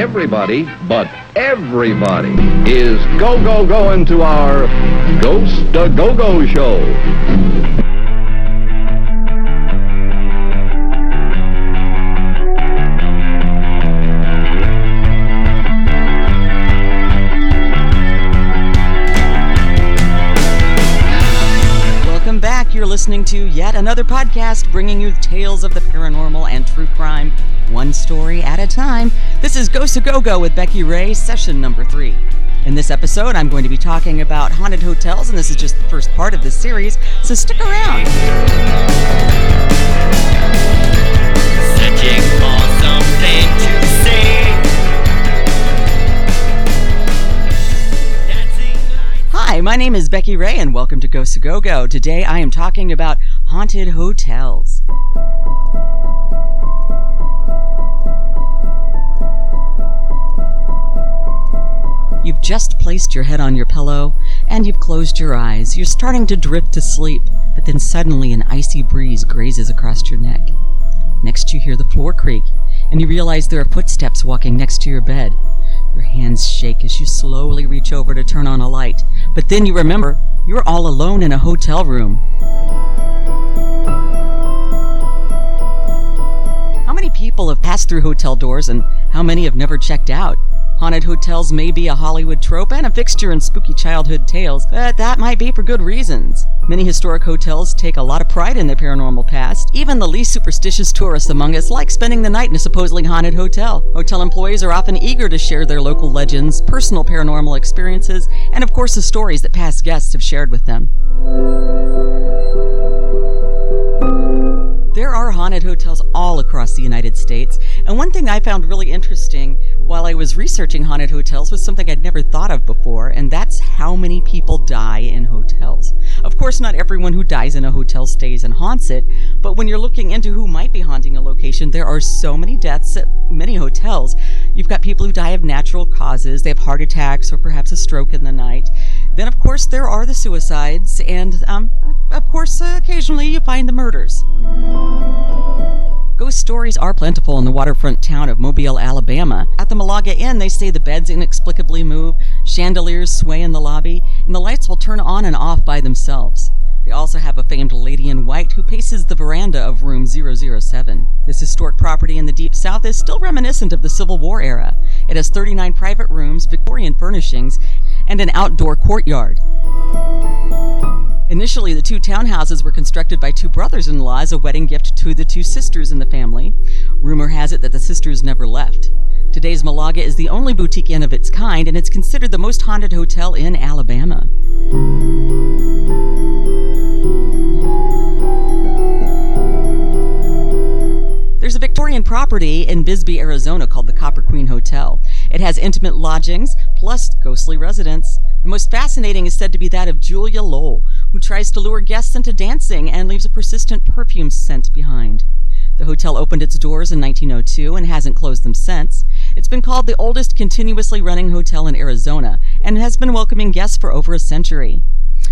everybody, but everybody, is go go going to our Ghost a Go Go show. Welcome back. You're listening to yet another podcast bringing you tales of the paranormal and true crime, one story at a time. This is Ghost to Go Go with Becky Ray, session number three. In this episode, I'm going to be talking about haunted hotels, and this is just the first part of this series, so stick around. Searching for something to say. Hi, my name is Becky Ray, and welcome to Ghost to Go Go. Today, I am talking about haunted hotels. Just placed your head on your pillow and you've closed your eyes. You're starting to drift to sleep, but then suddenly an icy breeze grazes across your neck. Next, you hear the floor creak and you realize there are footsteps walking next to your bed. Your hands shake as you slowly reach over to turn on a light, but then you remember you're all alone in a hotel room. How many people have passed through hotel doors and how many have never checked out? Haunted hotels may be a Hollywood trope and a fixture in spooky childhood tales, but that might be for good reasons. Many historic hotels take a lot of pride in their paranormal past. Even the least superstitious tourists among us like spending the night in a supposedly haunted hotel. Hotel employees are often eager to share their local legends, personal paranormal experiences, and of course the stories that past guests have shared with them. Haunted hotels all across the United States, and one thing I found really interesting while I was researching haunted hotels was something I'd never thought of before, and that's how many people die in hotels. Of course, not everyone who dies in a hotel stays and haunts it, but when you're looking into who might be haunting a location, there are so many deaths at many hotels. You've got people who die of natural causes, they have heart attacks or perhaps a stroke in the night. Then, of course, there are the suicides, and, um, of course, uh, occasionally you find the murders. Ghost stories are plentiful in the waterfront town of Mobile, Alabama. At the Malaga Inn, they say the beds inexplicably move, chandeliers sway in the lobby, and the lights will turn on and off by themselves. They also have a famed lady in white who paces the veranda of room 007. This historic property in the deep south is still reminiscent of the Civil War era. It has 39 private rooms, Victorian furnishings, and an outdoor courtyard. Initially, the two townhouses were constructed by two brothers in law as a wedding gift to the two sisters in the family. Rumor has it that the sisters never left. Today's Malaga is the only boutique inn of its kind, and it's considered the most haunted hotel in Alabama. There's a Victorian property in Bisbee, Arizona called the Copper Queen Hotel. It has intimate lodgings plus ghostly residents. The most fascinating is said to be that of Julia Lowell, who tries to lure guests into dancing and leaves a persistent perfume scent behind. The hotel opened its doors in 1902 and hasn't closed them since. It's been called the oldest continuously running hotel in Arizona and has been welcoming guests for over a century.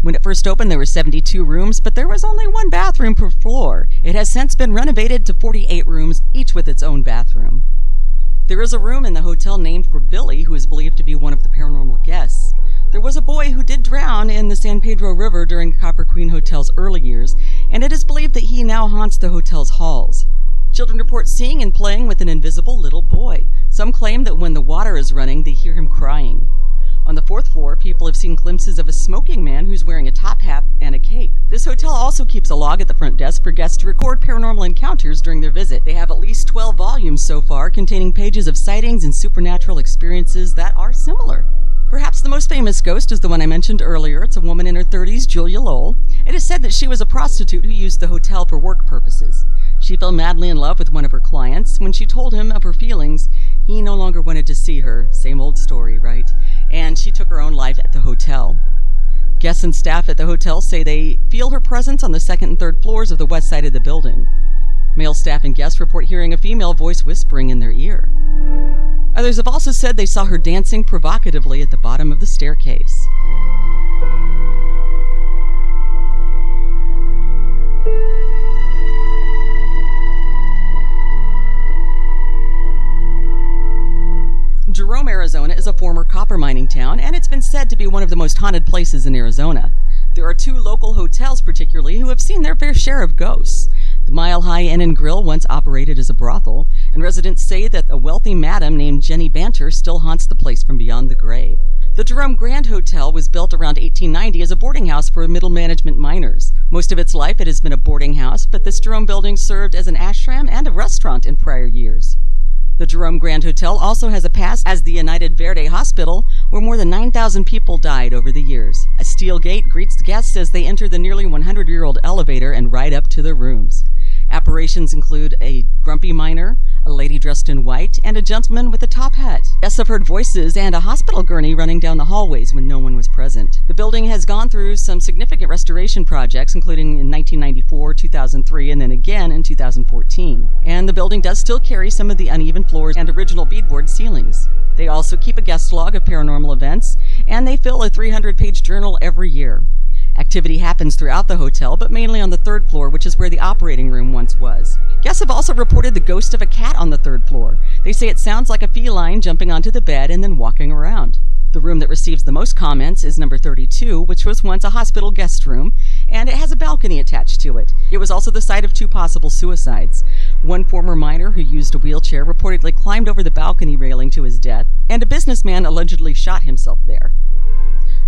When it first opened, there were 72 rooms, but there was only one bathroom per floor. It has since been renovated to 48 rooms, each with its own bathroom. There is a room in the hotel named for Billy, who is believed to be one of the paranormal guests. There was a boy who did drown in the San Pedro River during Copper Queen Hotel's early years, and it is believed that he now haunts the hotel's halls. Children report seeing and playing with an invisible little boy. Some claim that when the water is running, they hear him crying. On the fourth floor, people have seen glimpses of a smoking man who's wearing a top hat and a cape. This hotel also keeps a log at the front desk for guests to record paranormal encounters during their visit. They have at least 12 volumes so far containing pages of sightings and supernatural experiences that are similar. Perhaps the most famous ghost is the one I mentioned earlier. It's a woman in her 30s, Julia Lowell. It is said that she was a prostitute who used the hotel for work purposes. She fell madly in love with one of her clients. When she told him of her feelings, he no longer wanted to see her. Same old story, right? And she took her own life at the hotel. Guests and staff at the hotel say they feel her presence on the second and third floors of the west side of the building. Male staff and guests report hearing a female voice whispering in their ear. Others have also said they saw her dancing provocatively at the bottom of the staircase. Jerome, Arizona is a former copper mining town, and it's been said to be one of the most haunted places in Arizona. There are two local hotels, particularly, who have seen their fair share of ghosts. The Mile High Inn and Grill once operated as a brothel, and residents say that a wealthy madam named Jenny Banter still haunts the place from beyond the grave. The Jerome Grand Hotel was built around 1890 as a boarding house for middle management miners. Most of its life it has been a boarding house, but this Jerome building served as an ashram and a restaurant in prior years. The Jerome Grand Hotel also has a past as the United Verde Hospital, where more than 9,000 people died over the years. A steel gate greets guests as they enter the nearly 100 year old elevator and ride up to their rooms. Apparitions include a grumpy miner, a lady dressed in white, and a gentleman with a top hat. Guests have heard voices and a hospital gurney running down the hallways when no one was present. The building has gone through some significant restoration projects, including in 1994, 2003, and then again in 2014. And the building does still carry some of the uneven floors and original beadboard ceilings. They also keep a guest log of paranormal events, and they fill a 300 page journal every year. Activity happens throughout the hotel, but mainly on the third floor, which is where the operating room once was. Guests have also reported the ghost of a cat on the third floor. They say it sounds like a feline jumping onto the bed and then walking around. The room that receives the most comments is number 32, which was once a hospital guest room, and it has a balcony attached to it. It was also the site of two possible suicides. One former miner who used a wheelchair reportedly climbed over the balcony railing to his death, and a businessman allegedly shot himself there.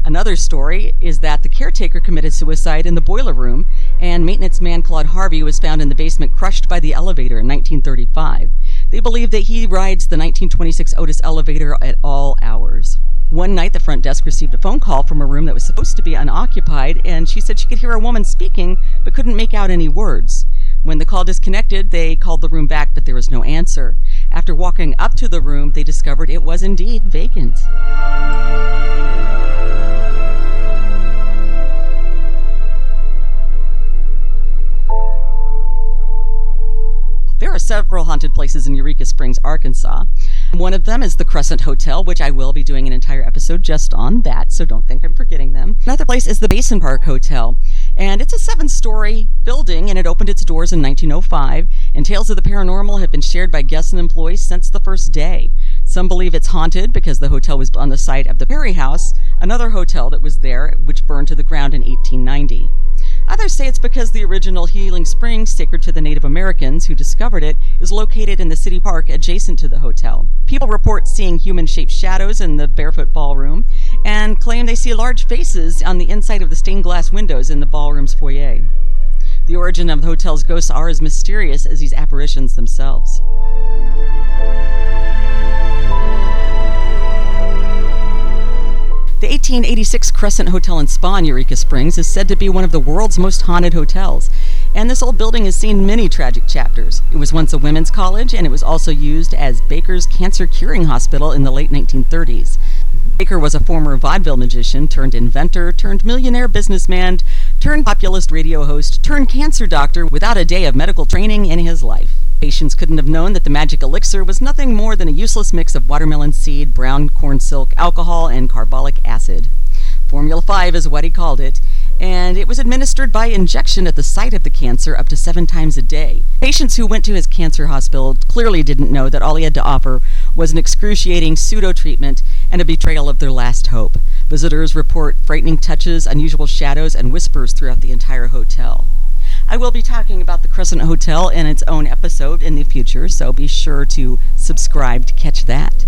Another story is that the caretaker committed suicide in the boiler room, and maintenance man Claude Harvey was found in the basement crushed by the elevator in 1935. They believe that he rides the 1926 Otis elevator at all hours. One night, the front desk received a phone call from a room that was supposed to be unoccupied, and she said she could hear a woman speaking but couldn't make out any words. When the call disconnected, they called the room back, but there was no answer. After walking up to the room, they discovered it was indeed vacant. There are several haunted places in Eureka Springs, Arkansas. One of them is the Crescent Hotel, which I will be doing an entire episode just on that, so don't think I'm forgetting them. Another place is the Basin Park Hotel, and it's a seven story building, and it opened its doors in 1905. And tales of the paranormal have been shared by guests and employees since the first day. Some believe it's haunted because the hotel was on the site of the Perry House, another hotel that was there, which burned to the ground in 1890. Others say it's because the original Healing Spring, sacred to the Native Americans who discovered it, is located in the city park adjacent to the hotel. People report seeing human shaped shadows in the barefoot ballroom and claim they see large faces on the inside of the stained glass windows in the ballroom's foyer. The origin of the hotel's ghosts are as mysterious as these apparitions themselves. The 1886 Crescent Hotel and Spa in Eureka Springs is said to be one of the world's most haunted hotels. And this old building has seen many tragic chapters. It was once a women's college, and it was also used as Baker's Cancer Curing Hospital in the late 1930s. Baker was a former vaudeville magician turned inventor, turned millionaire businessman, turned populist radio host, turned cancer doctor without a day of medical training in his life. Patients couldn't have known that the magic elixir was nothing more than a useless mix of watermelon seed, brown corn silk, alcohol, and carbolic acid. Formula 5 is what he called it, and it was administered by injection at the site of the cancer up to seven times a day. Patients who went to his cancer hospital clearly didn't know that all he had to offer was an excruciating pseudo treatment and a betrayal of their last hope. Visitors report frightening touches, unusual shadows, and whispers throughout the entire hotel. I will be talking about the Crescent Hotel in its own episode in the future, so be sure to subscribe to catch that.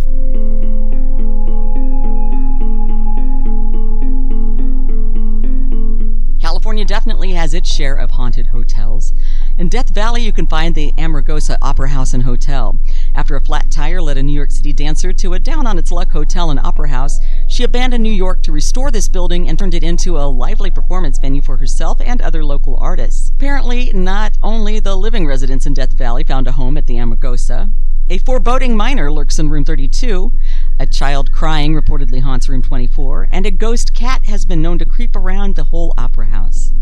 California definitely has its share of haunted hotels. In Death Valley, you can find the Amargosa Opera House and Hotel. After a flat tire led a New York City dancer to a down on its luck hotel and opera house, she abandoned New York to restore this building and turned it into a lively performance venue for herself and other local artists. Apparently, not only the living residents in Death Valley found a home at the Amargosa. A foreboding miner lurks in room 32. A child crying reportedly haunts room 24, and a ghost cat has been known to creep around the whole opera house.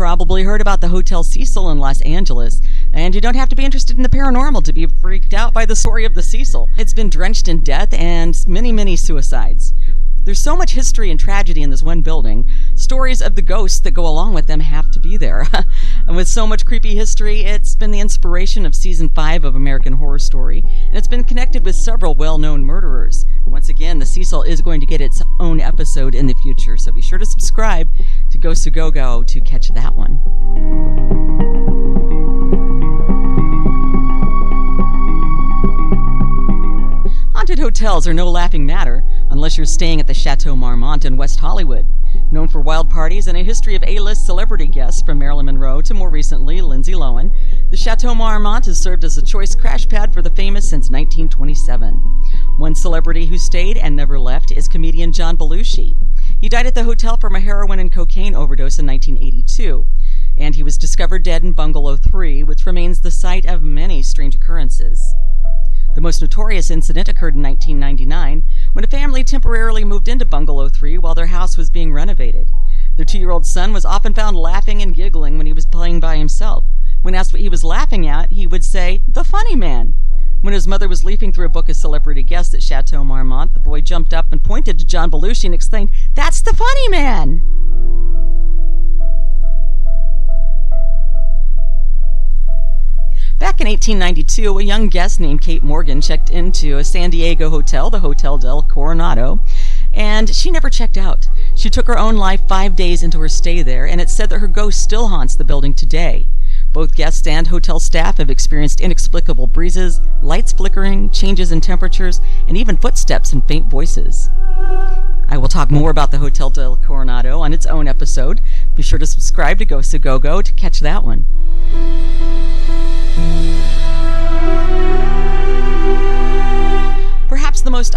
Probably heard about the Hotel Cecil in Los Angeles, and you don't have to be interested in the paranormal to be freaked out by the story of the Cecil. It's been drenched in death and many, many suicides. There's so much history and tragedy in this one building. Stories of the ghosts that go along with them have to be there. and with so much creepy history, it's been the inspiration of season 5 of American Horror Story, and it's been connected with several well-known murderers. Once again, the Cecil is going to get its own episode in the future, so be sure to subscribe to Ghosts to Go Go to catch that one. Haunted hotels are no laughing matter unless you're staying at the Chateau Marmont in West Hollywood. Known for wild parties and a history of A-list celebrity guests from Marilyn Monroe to more recently Lindsay Lohan, the Chateau Marmont has served as a choice crash pad for the famous since 1927. One celebrity who stayed and never left is comedian John Belushi. He died at the hotel from a heroin and cocaine overdose in 1982, and he was discovered dead in Bungalow 3, which remains the site of many strange occurrences. The most notorious incident occurred in 1999 when a family temporarily moved into Bungalow 3 while their house was being renovated. Their two year old son was often found laughing and giggling when he was playing by himself. When asked what he was laughing at, he would say, The funny man. When his mother was leafing through a book of celebrity guests at Chateau Marmont, the boy jumped up and pointed to John Belushi and exclaimed, That's the funny man! Back in 1892, a young guest named Kate Morgan checked into a San Diego hotel, the Hotel del Coronado, and she never checked out. She took her own life five days into her stay there, and it's said that her ghost still haunts the building today. Both guests and hotel staff have experienced inexplicable breezes, lights flickering, changes in temperatures, and even footsteps and faint voices. I will talk more about the Hotel del Coronado on its own episode. Be sure to subscribe to Ghosts of Go Go to catch that one.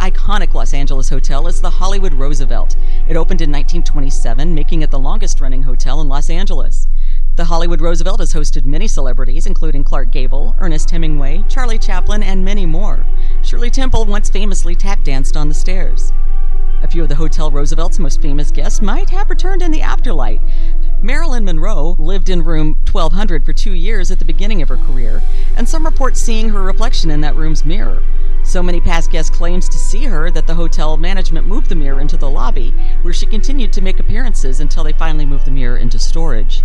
Iconic Los Angeles hotel is the Hollywood Roosevelt. It opened in 1927, making it the longest running hotel in Los Angeles. The Hollywood Roosevelt has hosted many celebrities, including Clark Gable, Ernest Hemingway, Charlie Chaplin, and many more. Shirley Temple once famously tap danced on the stairs. A few of the Hotel Roosevelt's most famous guests might have returned in the afterlife. Marilyn Monroe lived in room 1200 for two years at the beginning of her career, and some report seeing her reflection in that room's mirror. So many past guests claims to see her that the hotel management moved the mirror into the lobby, where she continued to make appearances until they finally moved the mirror into storage.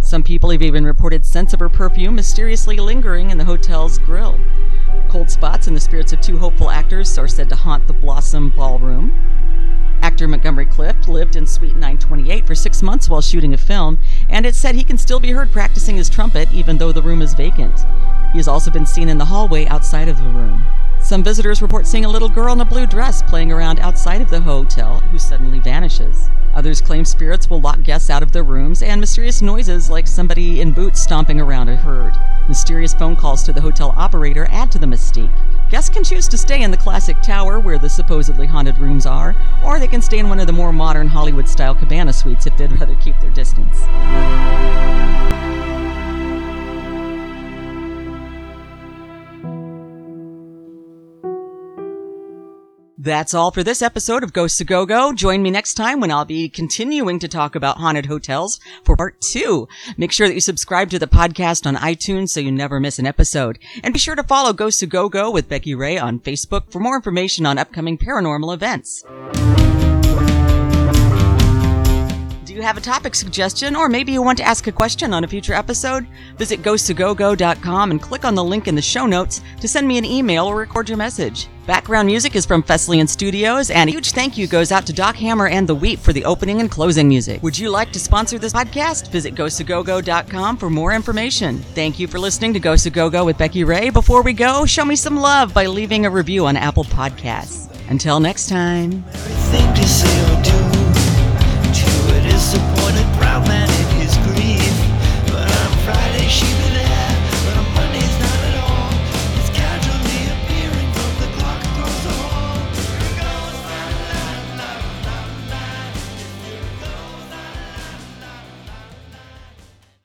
Some people have even reported scents of her perfume mysteriously lingering in the hotel's grill. Cold spots and the spirits of two hopeful actors are said to haunt the Blossom Ballroom. Actor Montgomery Clift lived in Suite 928 for six months while shooting a film, and it's said he can still be heard practicing his trumpet even though the room is vacant. He has also been seen in the hallway outside of the room. Some visitors report seeing a little girl in a blue dress playing around outside of the hotel who suddenly vanishes. Others claim spirits will lock guests out of their rooms, and mysterious noises like somebody in boots stomping around are heard. Mysterious phone calls to the hotel operator add to the mystique. Guests can choose to stay in the classic tower where the supposedly haunted rooms are, or they can stay in one of the more modern Hollywood style cabana suites if they'd rather keep their distance. That's all for this episode of Ghosts to Go Go. Join me next time when I'll be continuing to talk about haunted hotels for part two. Make sure that you subscribe to the podcast on iTunes so you never miss an episode. And be sure to follow Ghosts to Go Go with Becky Ray on Facebook for more information on upcoming paranormal events. Do you have a topic suggestion, or maybe you want to ask a question on a future episode? Visit ghosttogogo.com and click on the link in the show notes to send me an email or record your message. Background music is from Fesliyan Studios, and a huge thank you goes out to Doc Hammer and The Weep for the opening and closing music. Would you like to sponsor this podcast? Visit ghosttogogo.com for more information. Thank you for listening to Ghost to Go Go with Becky Ray. Before we go, show me some love by leaving a review on Apple Podcasts. Until next time.